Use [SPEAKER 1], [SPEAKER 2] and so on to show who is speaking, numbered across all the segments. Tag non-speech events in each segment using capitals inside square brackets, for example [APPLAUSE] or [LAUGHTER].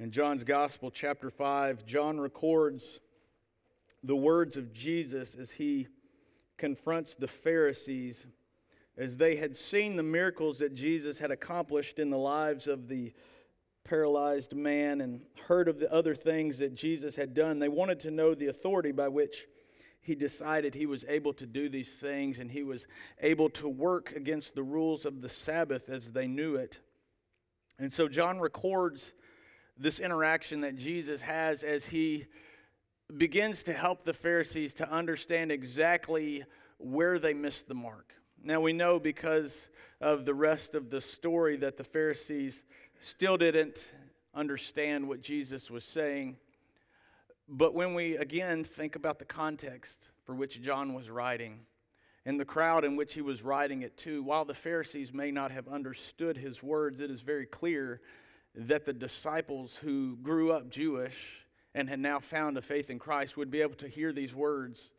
[SPEAKER 1] In John's Gospel, chapter 5, John records the words of Jesus as he confronts the Pharisees as they had seen the miracles that Jesus had accomplished in the lives of the paralyzed man and heard of the other things that Jesus had done. They wanted to know the authority by which he decided he was able to do these things and he was able to work against the rules of the Sabbath as they knew it. And so John records this interaction that Jesus has as he begins to help the Pharisees to understand exactly where they missed the mark. Now, we know because of the rest of the story that the Pharisees still didn't understand what Jesus was saying. But when we again think about the context for which John was writing and the crowd in which he was writing it to, while the Pharisees may not have understood his words, it is very clear that the disciples who grew up Jewish and had now found a faith in Christ would be able to hear these words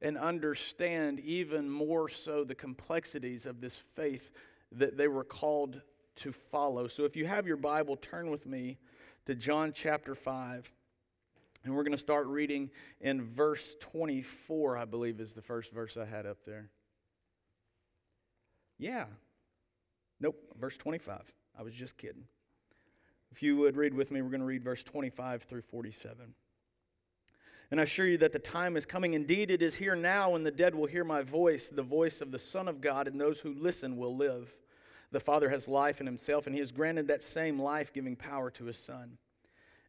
[SPEAKER 1] and understand even more so the complexities of this faith that they were called to follow. So if you have your Bible, turn with me to John chapter 5. And we're going to start reading in verse 24, I believe is the first verse I had up there. Yeah. Nope, verse 25. I was just kidding. If you would read with me, we're going to read verse 25 through 47. And I assure you that the time is coming. Indeed, it is here now when the dead will hear my voice, the voice of the Son of God, and those who listen will live. The Father has life in himself, and he has granted that same life giving power to his Son.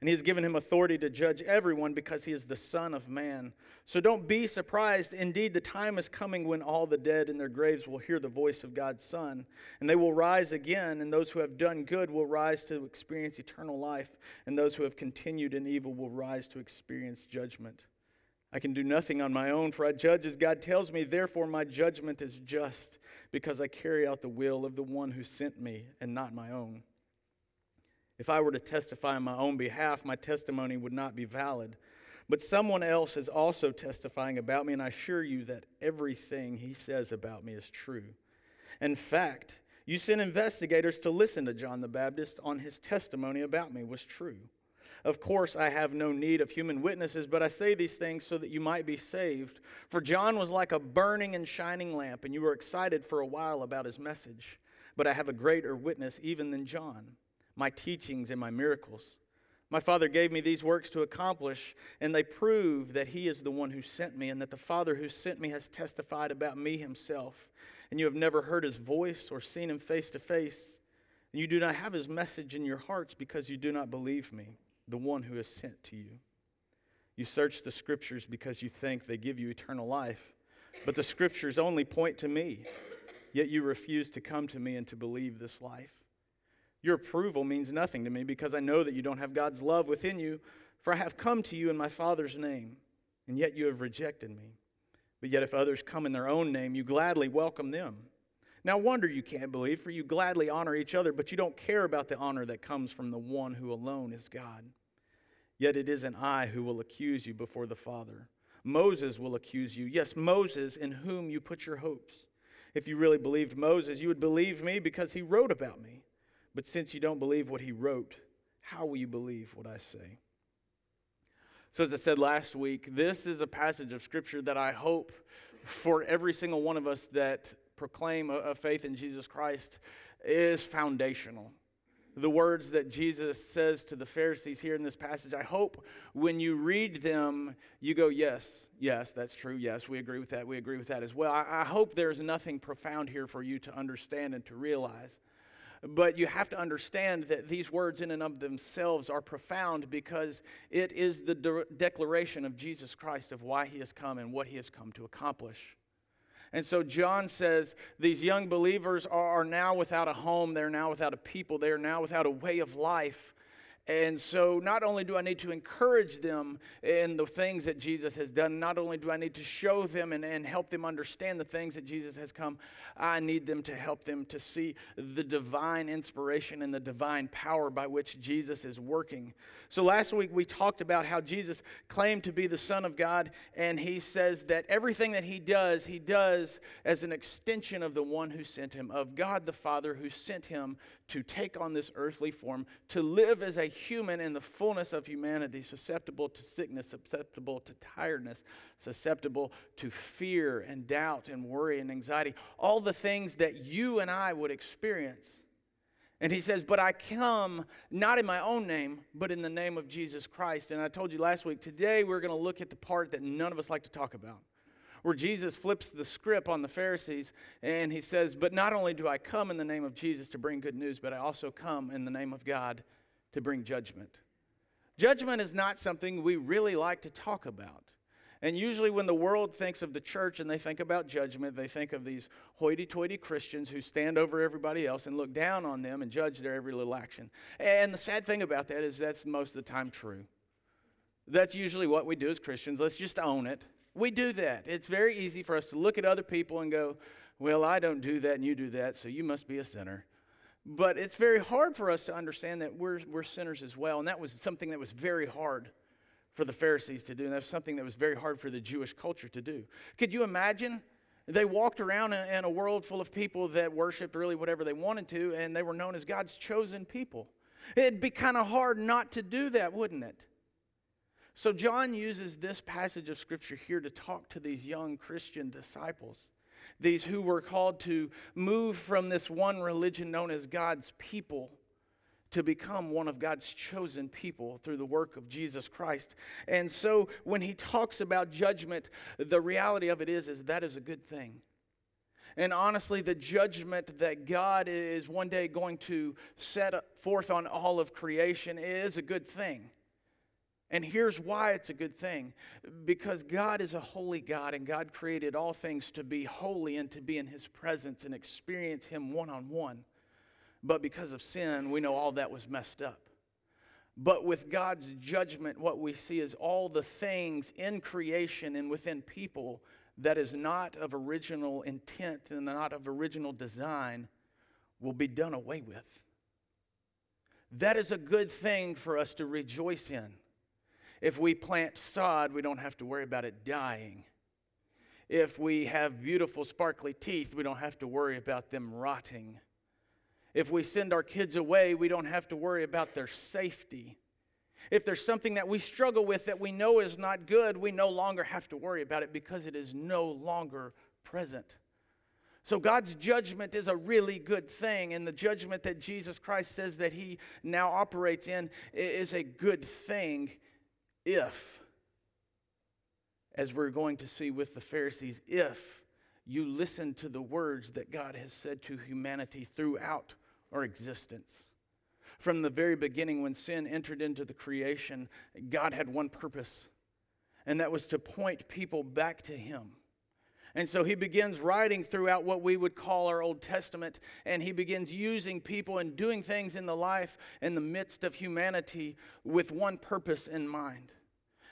[SPEAKER 1] And he has given him authority to judge everyone because he is the Son of Man. So don't be surprised. Indeed, the time is coming when all the dead in their graves will hear the voice of God's Son, and they will rise again, and those who have done good will rise to experience eternal life, and those who have continued in evil will rise to experience judgment. I can do nothing on my own, for I judge as God tells me. Therefore, my judgment is just, because I carry out the will of the one who sent me and not my own. If I were to testify on my own behalf, my testimony would not be valid. But someone else is also testifying about me, and I assure you that everything he says about me is true. In fact, you sent investigators to listen to John the Baptist on his testimony about me was true. Of course, I have no need of human witnesses, but I say these things so that you might be saved. For John was like a burning and shining lamp, and you were excited for a while about his message. But I have a greater witness even than John my teachings and my miracles. My Father gave me these works to accomplish, and they prove that He is the one who sent me, and that the Father who sent me has testified about me Himself. And you have never heard His voice or seen Him face to face. And you do not have His message in your hearts because you do not believe me, the one who is sent to you. You search the Scriptures because you think they give you eternal life, but the Scriptures only point to me, yet you refuse to come to me and to believe this life. Your approval means nothing to me because I know that you don't have God's love within you, for I have come to you in my Father's name, and yet you have rejected me. But yet, if others come in their own name, you gladly welcome them. Now, wonder you can't believe, for you gladly honor each other, but you don't care about the honor that comes from the one who alone is God. Yet it isn't I who will accuse you before the Father. Moses will accuse you. Yes, Moses, in whom you put your hopes. If you really believed Moses, you would believe me because he wrote about me. But since you don't believe what he wrote, how will you believe what I say? So, as I said last week, this is a passage of Scripture that I hope for every single one of us that proclaim a, faith in Jesus Christ is foundational. The words that Jesus says to the Pharisees here in this passage, I hope when you read them, you go, Yes, yes, that's true. Yes, we agree with that. We agree with that as well. I, I hope there's nothing profound here for you to understand and to realize. But you have to understand that these words, in and of themselves, are profound because it is the de- declaration of Jesus Christ of why he has come and what he has come to accomplish. And so John says these young believers are now without a home, they're now without a people, they are now without a way of life. And so, not only do I need to encourage them in the things that Jesus has done, not only do I need to show them and, and help them understand the things that Jesus has come, I need them to help them to see the divine inspiration and the divine power by which Jesus is working. So, last week we talked about how Jesus claimed to be the Son of God, and he says that everything that he does, he does as an extension of the one who sent him, of God the Father who sent him to take on this earthly form, to live as a human in the fullness of humanity, susceptible to sickness, susceptible to tiredness, susceptible to fear and doubt and worry and anxiety, all the things that you and I would experience. And he says, But I come not in my own name, but in the name of Jesus Christ. And I told you last week, today we're going to look at the part that none of us like to talk about where Jesus flips the script on the Pharisees and he says, But not only do I come in the name of Jesus to bring good news, but I also come in the name of God to bring judgment. Judgment is not something we really like to talk about. And usually, when the world thinks of the church and they think about judgment, they think of these hoity toity Christians who stand over everybody else and look down on them and judge their every little action. And the sad thing about that is that's most of the time true. That's usually what we do as Christians. Let's just own it. We do that. It's very easy for us to look at other people and go, well, I don't do that and you do that, so you must be a sinner. But it's very hard for us to understand that we're, we're sinners as well. And that was something that was very hard for the Pharisees to do. And that was something that was very hard for the Jewish culture to do. Could you imagine? They walked around in a world full of people that worshiped really whatever they wanted to, and they were known as God's chosen people. It'd be kind of hard not to do that, wouldn't it? So, John uses this passage of Scripture here to talk to these young Christian disciples, these who were called to move from this one religion known as God's people to become one of God's chosen people through the work of Jesus Christ. And so, when he talks about judgment, the reality of it is, is that is a good thing. And honestly, the judgment that God is one day going to set forth on all of creation is a good thing. And here's why it's a good thing because God is a holy God, and God created all things to be holy and to be in His presence and experience Him one on one. But because of sin, we know all that was messed up. But with God's judgment, what we see is all the things in creation and within people that is not of original intent and not of original design will be done away with. That is a good thing for us to rejoice in. If we plant sod, we don't have to worry about it dying. If we have beautiful, sparkly teeth, we don't have to worry about them rotting. If we send our kids away, we don't have to worry about their safety. If there's something that we struggle with that we know is not good, we no longer have to worry about it because it is no longer present. So, God's judgment is a really good thing, and the judgment that Jesus Christ says that He now operates in is a good thing if, as we're going to see with the Pharisees, if you listen to the words that God has said to humanity throughout our existence. From the very beginning, when sin entered into the creation, God had one purpose, and that was to point people back to Him. And so he begins writing throughout what we would call our Old Testament, and he begins using people and doing things in the life in the midst of humanity with one purpose in mind.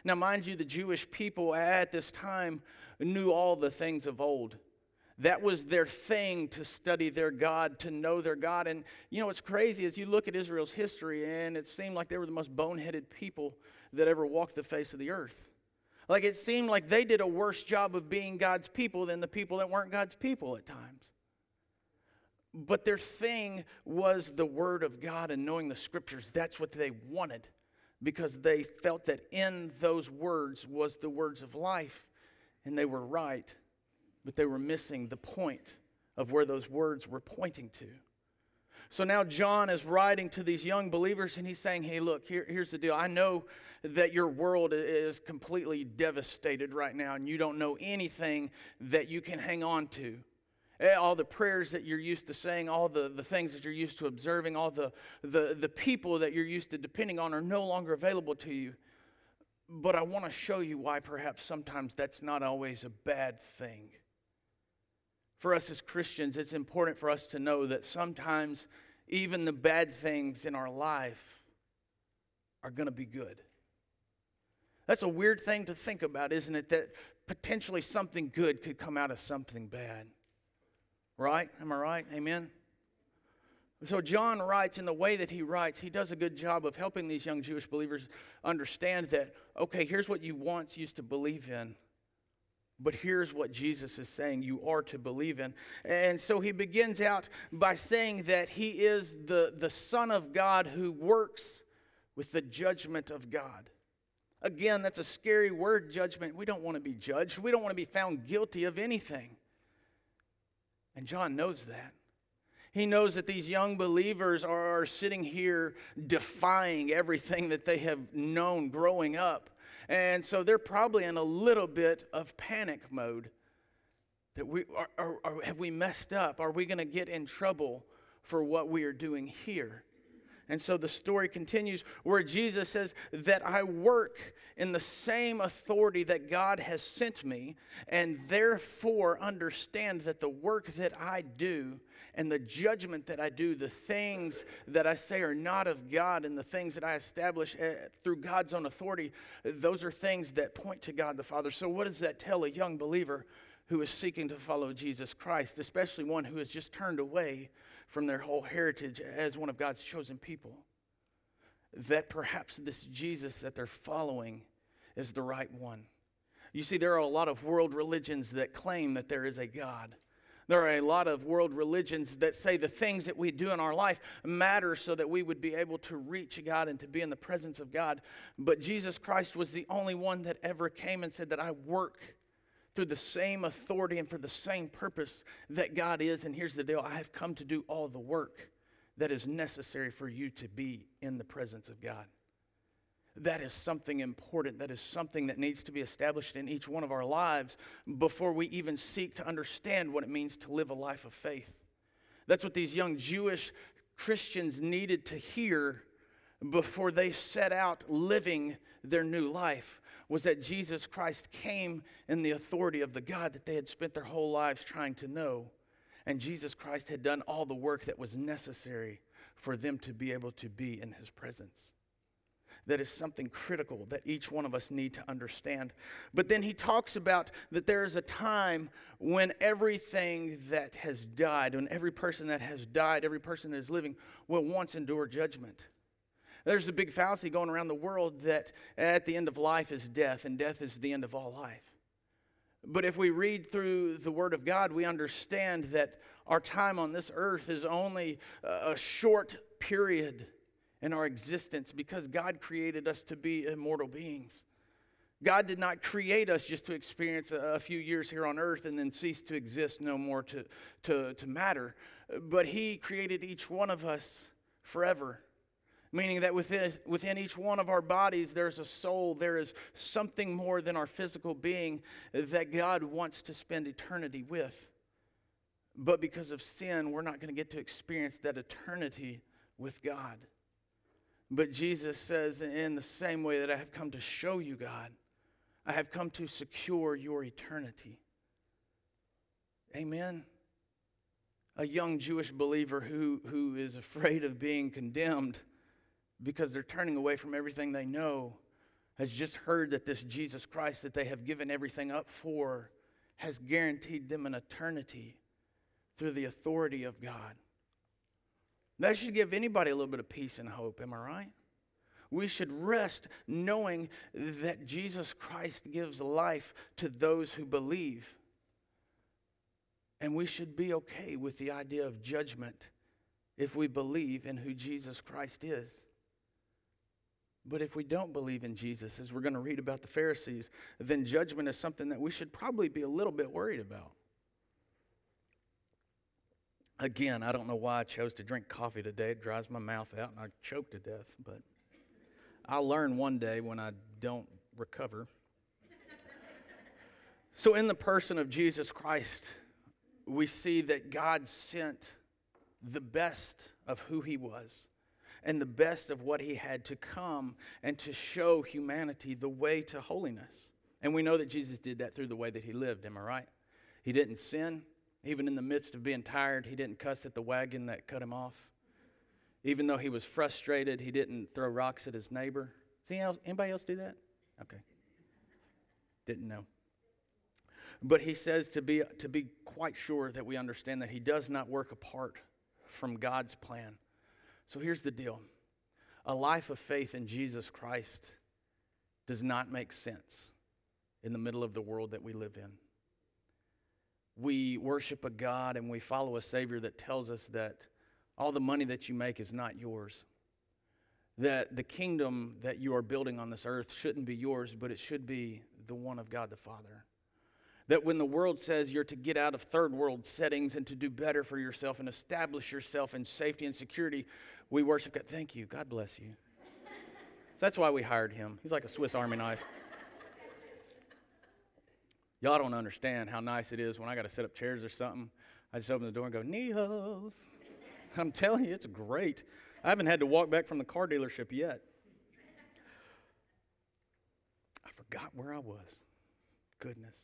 [SPEAKER 1] Now, mind you, the Jewish people at this time knew all the things of old. That was their thing to study their God, to know their God. And you know what's crazy is you look at Israel's history, and it seemed like they were the most boneheaded people that ever walked the face of the earth. Like it seemed like they did a worse job of being God's people than the people that weren't God's people at times. But their thing was the Word of God and knowing the Scriptures. That's what they wanted because they felt that in those words was the words of life, and they were right, but they were missing the point of where those words were pointing to. So now John is writing to these young believers and he's saying, Hey, look, here, here's the deal. I know that your world is completely devastated right now and you don't know anything that you can hang on to. Eh, all the prayers that you're used to saying, all the, the things that you're used to observing, all the, the, the people that you're used to depending on are no longer available to you. But I want to show you why perhaps sometimes that's not always a bad thing. For us as Christians, it's important for us to know that sometimes even the bad things in our life are going to be good. That's a weird thing to think about, isn't it? That potentially something good could come out of something bad. Right? Am I right? Amen? So, John writes in the way that he writes, he does a good job of helping these young Jewish believers understand that, okay, here's what you once used to believe in, but here's what Jesus is saying you are to believe in. And so he begins out by saying that he is the, the Son of God who works with the judgment of God. Again, that's a scary word, judgment. We don't want to be judged. We don't want to be found guilty of anything. And John knows that. He knows that these young believers are sitting here defying everything that they have known growing up. And so they're probably in a little bit of panic mode. That we are, are, are have we messed up? Are we going to get in trouble for what we are doing here? And so the story continues where Jesus says that I work in the same authority that God has sent me, and therefore understand that the work that I do and the judgment that I do, the things that I say are not of God, and the things that I establish eh, through God's own authority, those are things that point to God the Father. So, what does that tell a young believer? Who is seeking to follow Jesus Christ, especially one who has just turned away from their whole heritage as one of God's chosen people. That perhaps this Jesus that they're following is the right one. You see, there are a lot of world religions that claim that there is a God. There are a lot of world religions that say the things that we do in our life matter so that we would be able to reach God and to be in the presence of God. But Jesus Christ was the only one that ever came and said that I work through the same authority and for the same purpose that God is. And here's the deal I have come to do all the work that is necessary for you to be in the presence of God. That is something important. That is something that needs to be established in each one of our lives before we even seek to understand what it means to live a life of faith. That's what these young Jewish Christians needed to hear before they set out living their new life was that Jesus Christ came in the authority of the God that they had spent their whole lives trying to know. And Jesus Christ had done all the work that was necessary for them to be able to be in his presence. That is something critical that each one of us need to understand. But then he talks about that there is a time when everything that has died, when every person that has died, every person that is living, will once endure judgment. There's a big fallacy going around the world that at the end of life is death, and death is the end of all life. But if we read through the Word of God, we understand that our time on this earth is only a short period in our existence because God created us to be immortal beings. God did not create us just to experience a, few years here on earth and then cease to exist no more to, to, to matter. But He created each one of us forever meaning that within, within each one of our bodies there's a soul, there is something more than our physical being that God wants to spend eternity with. But because of sin, we're not going to get to experience that eternity with God. But Jesus says, in the same way that I have come to show you God, I have come to secure your eternity. Amen. A young Jewish believer who, who is afraid of being condemned because they're turning away from everything they know, has just heard that this Jesus Christ that they have given everything up for has guaranteed them an eternity through the authority of God. That should give anybody a little bit of peace and hope, am I right? We should rest knowing that Jesus Christ gives life to those who believe. And we should be okay with the idea of judgment if we believe in who Jesus Christ is. But if we don't believe in Jesus, as we're going to read about the Pharisees, then judgment is something that we should probably be a little bit worried about. Again, I don't know why I chose to drink coffee today. It dries my mouth out and I choke to death, but I'll learn one day when I don't recover. so, in the person of Jesus Christ, we see that God sent the best of who he was and the best of what he had to come and to show humanity the way to holiness. And we know that Jesus did that through the way that he lived, am I right? He didn't sin. Even in the midst of being tired, he didn't cuss at the wagon that cut him off. Even though he was frustrated, he didn't throw rocks at his neighbor. Does anybody else do that? Okay. Didn't know. But he says to be, to be quite sure that we understand that he does not work apart from God's plan. So here's the deal a life of faith in Jesus Christ does not make sense in the middle of the world that we live in. We worship a God and we follow a Savior that tells us that all the money that you make is not yours, that the kingdom that you are building on this earth shouldn't be yours, but it should be the one of God the Father. That when the world says you're to get out of third world settings and to do better for yourself and establish yourself in safety and security, we worship God. Thank you. God bless you. so that's why we hired him. He's like a Swiss Army knife. Y'all don't understand how nice it is when I got to set up chairs or something. I just open the door and go, Neos. I'm telling you, it's great. I haven't had to walk back from the car dealership yet. I forgot where I was. Goodness.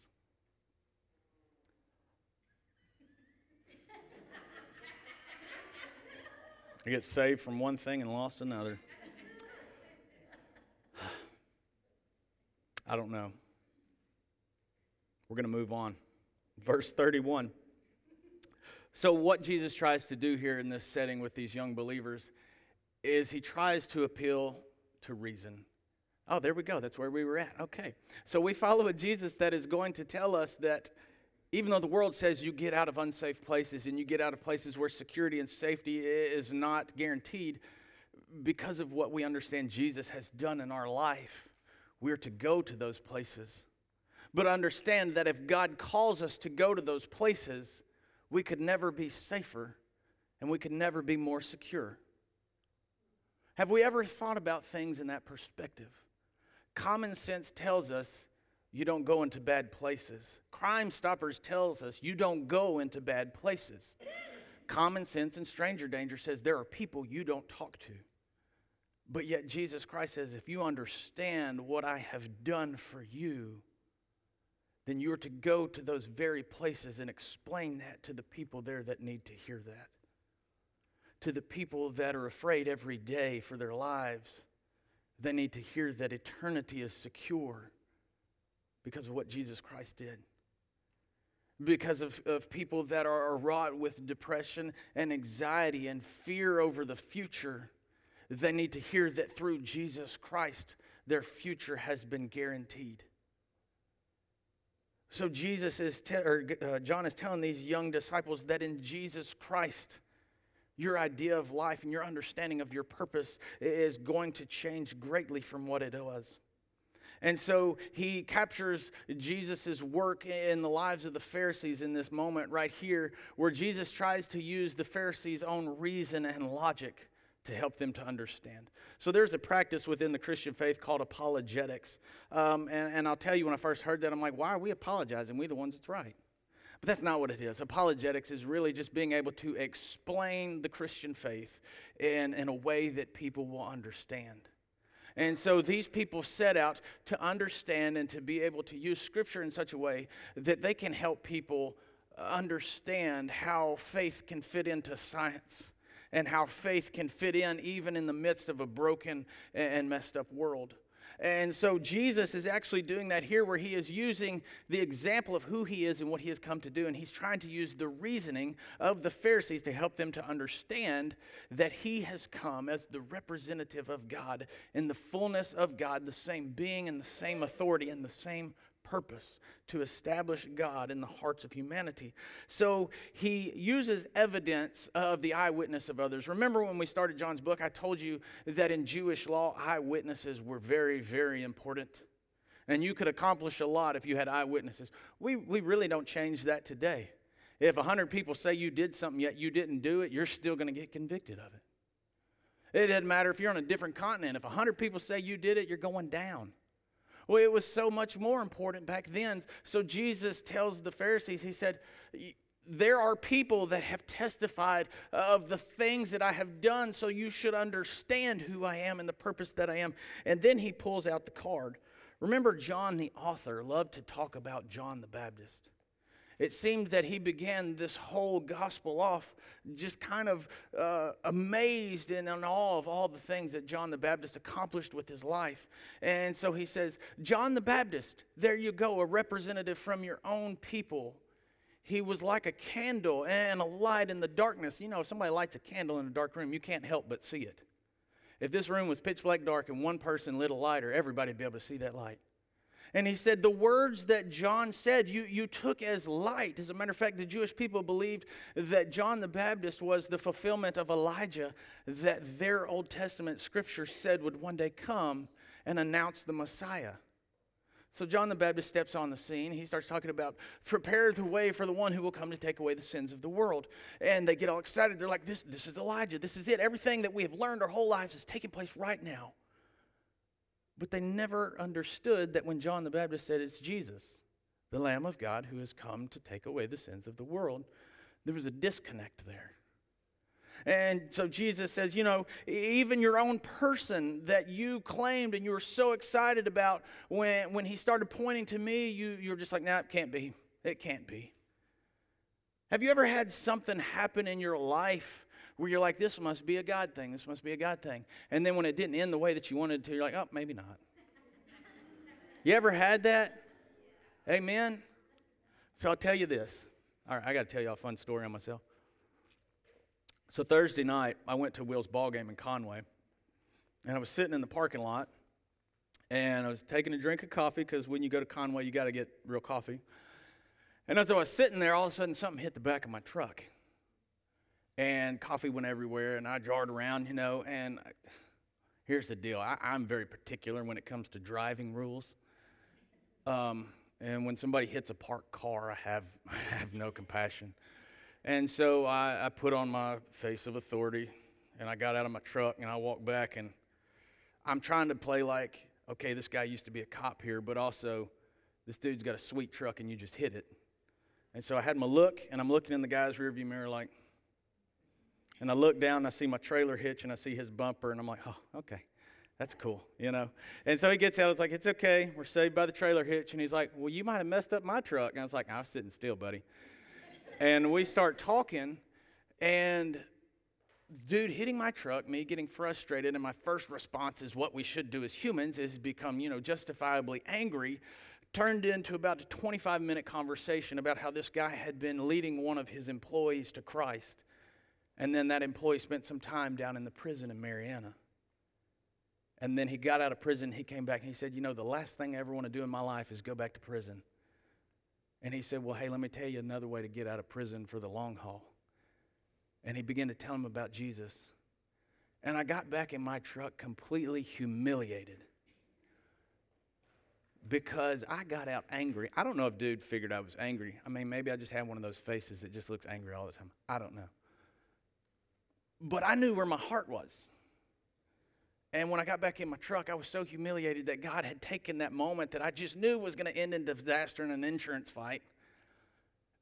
[SPEAKER 1] I get saved from one thing and lost another. [SIGHS] I don't know. We're going to move on. Verse 31. So, what Jesus tries to do here in this setting with these young believers is he tries to appeal to reason. Oh, there we go. That's where we were at. Okay. So, we follow a Jesus that is going to tell us that even though the world says you get out of unsafe places and you get out of places where security and safety is not guaranteed, because of what we understand Jesus has done in our life, we're to go to those places but understand that if God calls us to go to those places, we could never be safer and we could never be more secure. Have we ever thought about things in that perspective? Common sense tells us you don't go into bad places. Crime Stoppers tells us you don't go into bad places. Common sense and stranger danger says there are people you don't talk to. But yet Jesus Christ says if you understand what I have done for you, then you're to go to those very places and explain that to the people there that need to hear that. To the people that are afraid every day for their lives, they need to hear that eternity is secure because of what Jesus Christ did. Because of, of people that are wrought with depression and anxiety and fear over the future, they need to hear that through Jesus Christ, their future has been guaranteed. So Jesus is, te- or uh, John is telling these young disciples that in Jesus Christ, your idea of life and your understanding of your purpose is going to change greatly from what it was. And so he captures Jesus' work in the lives of the Pharisees in this moment right here, where Jesus tries to use the Pharisees' own reason and logic to help them to understand. So there's a practice within the Christian faith called apologetics. Um, and, and I'll tell you, when I first heard that, I'm like, why are we apologizing? We're the ones that's right. But that's not what it is. Apologetics is really just being able to explain the Christian faith in, in a way that people will understand. And so these people set out to understand and to be able to use Scripture in such a way that they can help people understand how faith can fit into science and how faith can fit in even in the midst of a broken and messed up world. And so Jesus is actually doing that here where he is using the example of who he is and what he has come to do. And he's trying to use the reasoning of the Pharisees to help them to understand that he has come as the representative of God in the fullness of God, the same being and the same authority and the same purpose to establish God in the hearts of humanity. So he uses evidence of the eyewitness of others. Remember when we started John's book, I told you that in Jewish law, eyewitnesses were very, very important. And you could accomplish a lot if you had eyewitnesses. We, we really don't change that today. If 100 people say you did something yet you didn't do it, you're still going to get convicted of it. It doesn't matter if you're on a different continent. If 100 people say you did it, you're going down. Well, it was so much more important back then. So Jesus tells the Pharisees, He said, there are people that have testified of the things that I have done, so you should understand who I am and the purpose that I am. And then he pulls out the card. Remember, John, the author, loved to talk about John the Baptist. It seemed that he began this whole gospel off just kind of uh, amazed and in awe of all the things that John the Baptist accomplished with his life. And so he says, John the Baptist, there you go, a representative from your own people. He was like a candle and a light in the darkness. You know, if somebody lights a candle in a dark room, you can't help but see it. If this room was pitch black dark and one person lit a lighter, everybody'd be able to see that light. And he said, The words that John said, you, you took as light. As a matter of fact, the Jewish people believed that John the Baptist was the fulfillment of Elijah, that their Old Testament scripture said would one day come and announce the Messiah. So John the Baptist steps on the scene. He starts talking about prepare the way for the one who will come to take away the sins of the world. And they get all excited. They're like, this, this is Elijah. This is it. Everything that we have learned our whole lives is taking place right now. But they never understood that when John the Baptist said it's Jesus, the Lamb of God who has come to take away the sins of the world, there was a disconnect there. And so Jesus says, you know, even your own person that you claimed and you were so excited about, when, when he started pointing to me, you, you were just like, nah, it can't be. It can't be. Have you ever had something happen in your life where you're like, this must be a God thing, this must be a God thing. And then when it didn't end the way that you wanted to, you're like, oh, maybe not. you ever had that? Amen? So I'll tell you this. All right, I got to tell you a fun story on myself. So Thursday night, I went to Will's ball game in Conway, and I was sitting in the parking lot, and I was taking a drink of coffee because when you go to Conway, you got to get real coffee. And as I was sitting there, all of a sudden something hit the back of my truck and coffee went everywhere, and I jarred around, you know. And I, here's the deal I, am very particular when it comes to driving rules. Um, and when somebody hits a parked car, I have, [LAUGHS] I have no compassion. And so I, I put on my face of authority, and I got out of my truck, and I walked back, and I'm trying to play like, okay, this guy used to be a cop here, but also this dude's got a sweet truck, and you just hit it. And so I had my look, and I'm looking in the guy's rearview mirror like, and I look down and I see my trailer hitch and I see his bumper and I'm like, oh, okay, that's cool, you know. And so he gets out. It's like, it's okay. We're saved by the trailer hitch. And he's like, well, you might have messed up my truck. And I was like, I was sitting still, buddy. and we start talking, and dude hitting my truck, me getting frustrated, and my first response is what we should do as humans is become, you know, justifiably angry. Turned into about a 25 minute conversation about how this guy had been leading one of his employees to Christ and then that employee spent some time down in the prison in Marianna. And then he got out of prison. He came back and he said, You know, the last thing I ever want to do in my life is go back to prison. And he said, Well, hey, let me tell you another way to get out of prison for the long haul. And he began to tell him about Jesus. And I got back in my truck completely humiliated because I got out angry. I don't know if dude figured I was angry. I mean, maybe I just had one of those faces that just looks angry all the time. I don't know. But I knew where my heart was. And when I got back in my truck, I was so humiliated that God had taken that moment that I just knew was going to end in disaster and an insurance fight.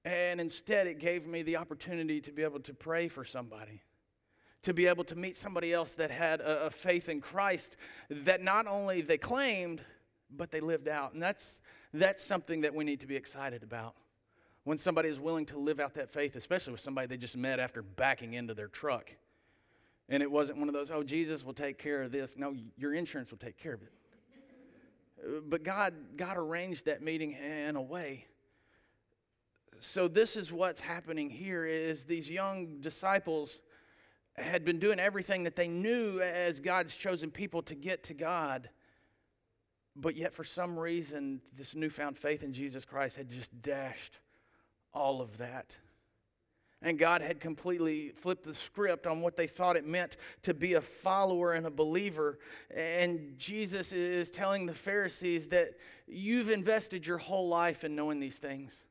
[SPEAKER 1] And instead, it gave me the opportunity to be able to pray for somebody, to be able to meet somebody else that had a, a faith in Christ that not only they claimed, but they lived out. And that's, that's something that we need to be excited about. When somebody is willing to live out that faith, especially with somebody they just met after backing into their truck and it wasn't one of those, oh, Jesus will take care of this. No, your insurance will take care of it. Uh, but God, God arranged that meeting in a way. So this is what's happening here is these young disciples had been doing everything that they knew as God's chosen people to get to God. But yet, for some reason, this newfound faith in Jesus Christ had just dashed all of that and God had completely flipped the script on what they thought it meant to be a follower and a believer. And Jesus is telling the Pharisees that you've invested your whole life in knowing these things.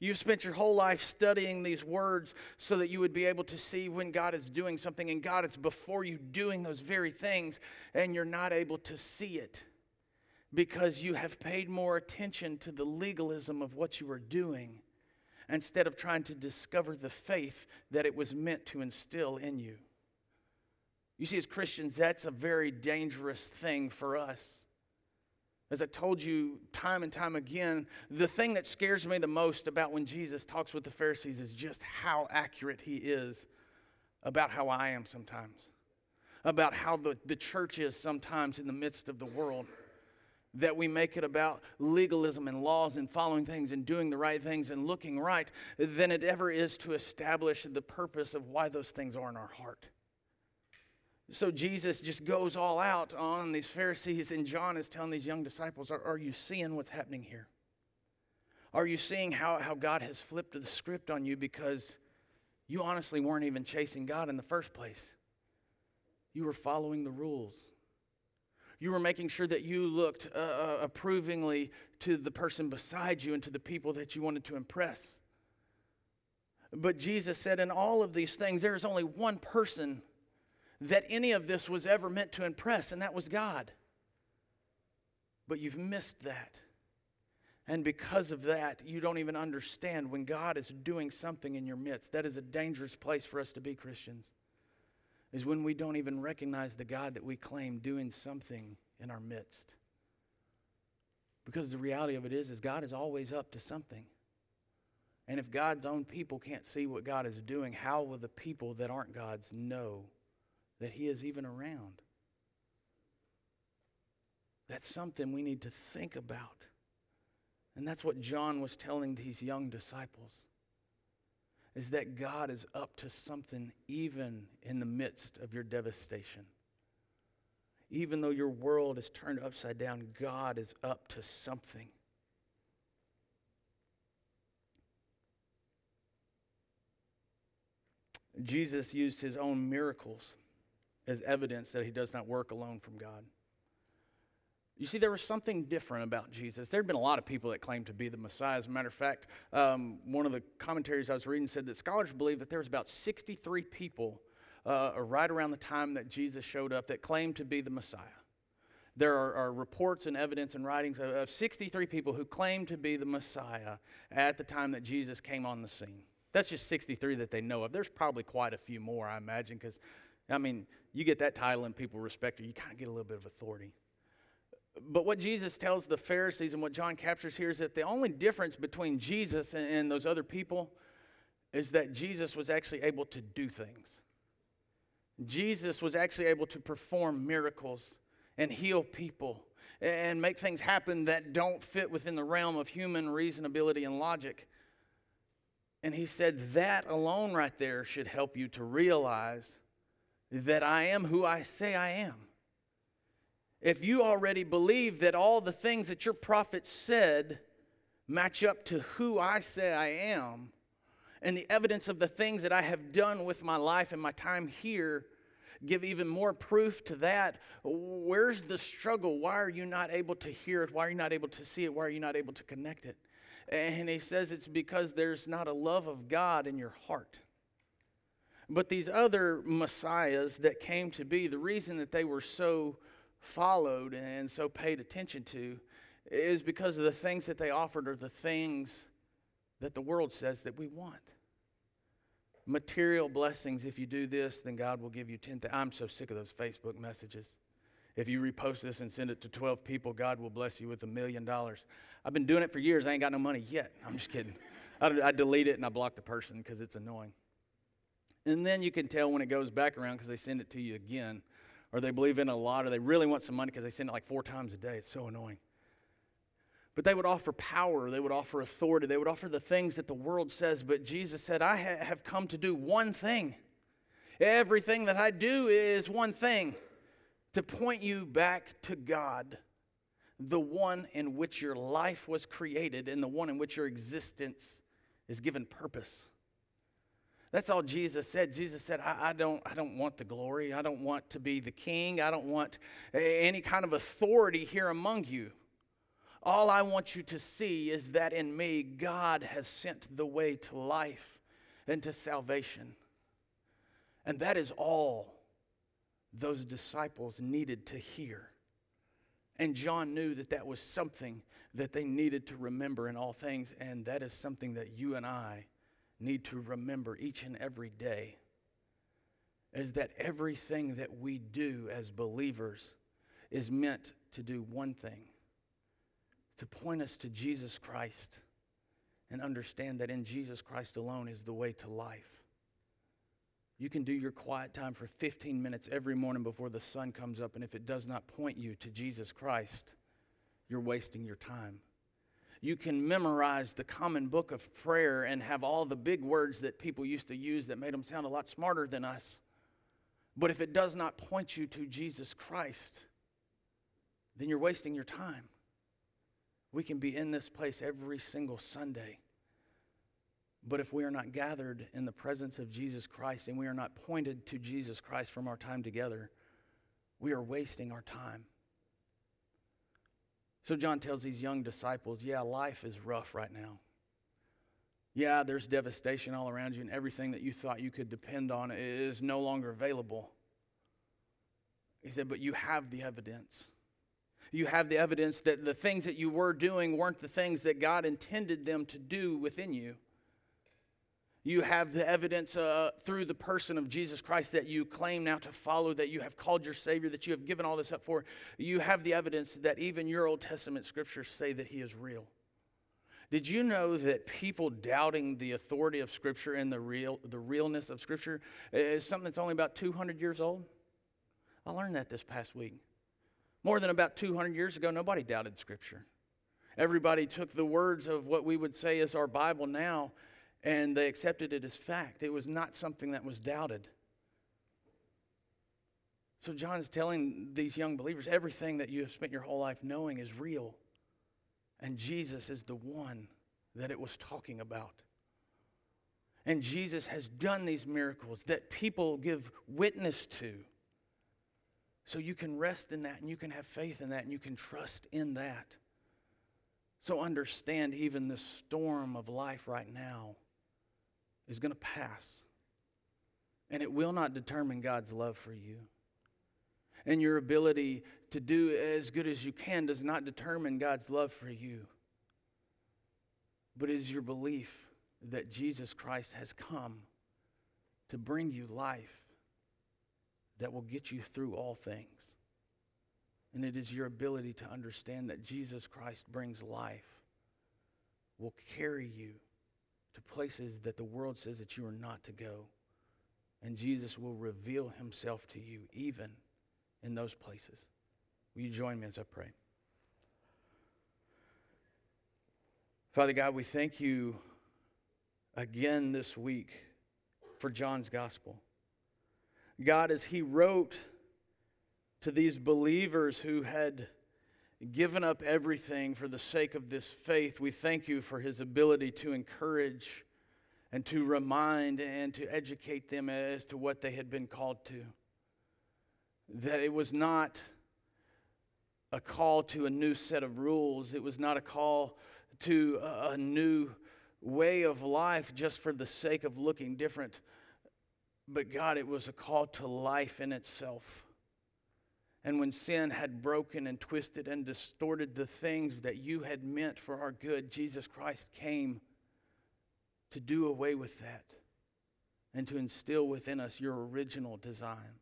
[SPEAKER 1] You've spent your whole life studying these words so that you would be able to see when God is doing something, and God is before you doing those very things, and you're not able to see it because you have paid more attention to the legalism of what you are doing instead of trying to discover the faith that it was meant to instill in you. You see, as Christians, that's a very dangerous thing for us. As I told you time and time again, the thing that scares me the most about when Jesus talks with the Pharisees is just how accurate he is about how I am sometimes, about how the, the church is sometimes in the midst of the world that we make it about legalism and laws and following things and doing the right things and looking right than it ever is to establish the purpose of why those things are in our heart. So Jesus just goes all out on these Pharisees, and John is telling these young disciples, Are, are you seeing what's happening here? Are you seeing how, how God has flipped the script on you because you honestly weren't even chasing God in the first place? You were following the rules. You were making sure that you looked uh, uh, approvingly to the person beside you and to the people that you wanted to impress. But Jesus said, in all of these things, there is only one person that any of this was ever meant to impress, and that was God. But you've missed that. And because of that, you don't even understand when God is doing something in your midst. That is a dangerous place for us to be Christians, is when we don't even recognize the God that we claim doing something in our midst. Because the reality of it is, is God is always up to something. And if God's own people can't see what God is doing, how will the people that aren't God's know that He is even around? That's something we need to think about. And that's what John was telling these young disciples is that God is up to something even in the midst of your devastation. Even though your world is turned upside down, God is up to something. Jesus used his own miracles as evidence that he does not work alone from God. You see, there was something different about Jesus. There had been a lot of people that claimed to be the Messiah. As a matter of fact, um, one of the commentaries I was reading said that scholars believe that there was about 63 people uh, right around the time that Jesus showed up that claimed to be the Messiah. There are, are reports and evidence and writings of, of 63 people who claimed to be the Messiah at the time that Jesus came on the scene. That's just 63 that they know of. There's probably quite a few more, I imagine, because, I mean, you get that title and people respect you, you kind of get a little bit of authority. But what Jesus tells the Pharisees and what John captures here is that the only difference between Jesus and, and those other people is that Jesus was actually able to do things. Jesus was actually able to perform miracles and heal people and make things happen that don't fit within the realm of human reasonability and logic. And he said that alone right there should help you to realize that I am who I say I am. If you already believe that all the things that your prophet said match up to who I say I am, and the evidence of the things that I have done with my life and my time here give even more proof to that, where's the struggle? Why are you not able to hear it? Why are you not able to see it? Why are you not able to connect it? And he says it's because there's not a love of God in your heart. But these other messiahs that came to be, the reason that they were so followed and so paid attention to is because of the things that they offered are the things that the world says that we want. Material blessings, if you do this, then God will give you 10. I'm so sick of those Facebook messages. If you repost this and send it to 12 people, God will bless you with a million dollars. I've been doing it for years. I ain't got no money yet. I'm just kidding. [LAUGHS] I, I delete it and I block the person because it's annoying. And then you can tell when it goes back around because they send it to you again, or they believe in a lot, or they really want some money because they send it like four times a day. It's so annoying. But they would offer power, they would offer authority, they would offer the things that the world says. But Jesus said, I ha- have come to do one thing. Everything that I do is one thing to point you back to God the one in which your life was created and the one in which your existence is given purpose. That's all Jesus said. Jesus said, I, I, don't, I don't want the glory. I don't want to be the king. I don't want any kind of authority here among you. All I want you to see is that in me, God has sent the way to life and to salvation. And that is all those disciples needed to hear. And John knew that that was something that they needed to remember in all things, and that is something that you and I need to remember each and every day. Is that everything that we do as believers is meant to do one thing to point us to Jesus Christ and understand that in Jesus Christ alone is the way to life. You can do your quiet time for 15 minutes every morning before the sun comes up, and if it does not point you to Jesus Christ, you're wasting your time. You can memorize the common book of prayer and have all the big words that people used to use that made them sound a lot smarter than us. But if it does not point you to Jesus Christ, then you're wasting your time. We can be in this place every single Sunday. But if we are not gathered in the presence of Jesus Christ and we are not pointed to Jesus Christ from our time together, we are wasting our time. So John tells these young disciples, yeah, life is rough right now. Yeah, there's devastation all around you, and everything that you thought you could depend on is no longer available. He said, but you have the evidence. You have the evidence that the things that you were doing weren't the things that God intended them to do within you. You have the evidence uh, through the person of Jesus Christ that you claim now to follow, that you have called your Savior, that you have given all this up for. You have the evidence that even your Old Testament scriptures say that He is real. Did you know that people doubting the authority of Scripture and the, real, the realness of Scripture is something that's only about 200 years old? I learned that this past week. More than about 200 years ago, nobody doubted Scripture. Everybody took the words of what we would say is our Bible now and they accepted it as fact. It was not something that was doubted. So John is telling these young believers everything that you have spent your whole life knowing is real. And Jesus is the one that it was talking about. And Jesus has done these miracles that people give witness to. So you can rest in that and you can have faith in that and you can trust in that. So understand even the storm of life right now is going to pass. And it will not determine God's love for you. And your ability to do as good as you can does not determine God's love for you. But it is your belief that Jesus Christ has come to bring you life that will get you through all things. And it is your ability to understand that Jesus Christ brings life, will carry you to places that the world says that you are not to go. And Jesus will reveal himself to you even in those places. Will you join me as I pray? Father God, we thank you again this week for John's gospel. God, as he wrote to these believers who had given up everything for the sake of this faith, we thank you for his ability to encourage and to remind and to educate them as to what they had been called to. That it was not a call to a new set of rules, it was not a call to a new way of life just for the sake of looking different. But God, it was a call to life in itself. And when sin had broken and twisted and distorted the things that you had meant for our good, Jesus Christ came to do away with that and to instill within us your original design.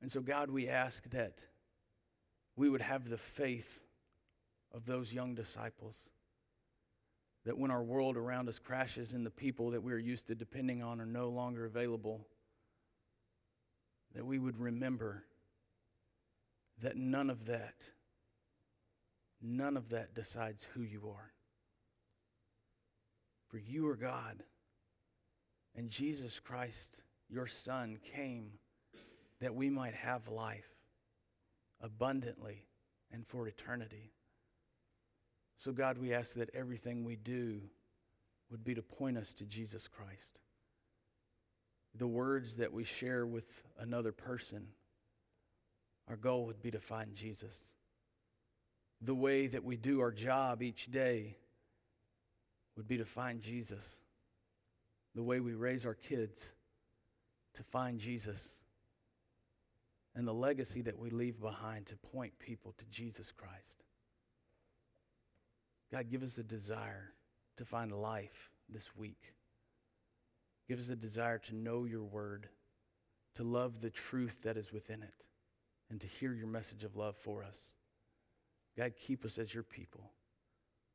[SPEAKER 1] And so, God, we ask that we would have the faith of those young disciples. That when our world around us crashes and the people that we're used to depending on are no longer available, that we would remember that none of that, none of that decides who you are. For you are God, and Jesus Christ, your Son, came that we might have life abundantly and for eternity. So, God, we ask that everything we do would be to point us to Jesus Christ the words that we share with another person, our goal would be to find Jesus. The way that we do our job each day would be to find Jesus. The way we raise our kids to find Jesus. And the legacy that we leave behind to point people to Jesus Christ. God, give us a desire to find life this week. Give us a desire to know your word, to love the truth that is within it, and to hear your message of love for us. God, keep us as your people.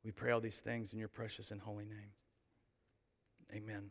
[SPEAKER 1] We pray all these things in your precious and holy name. Amen.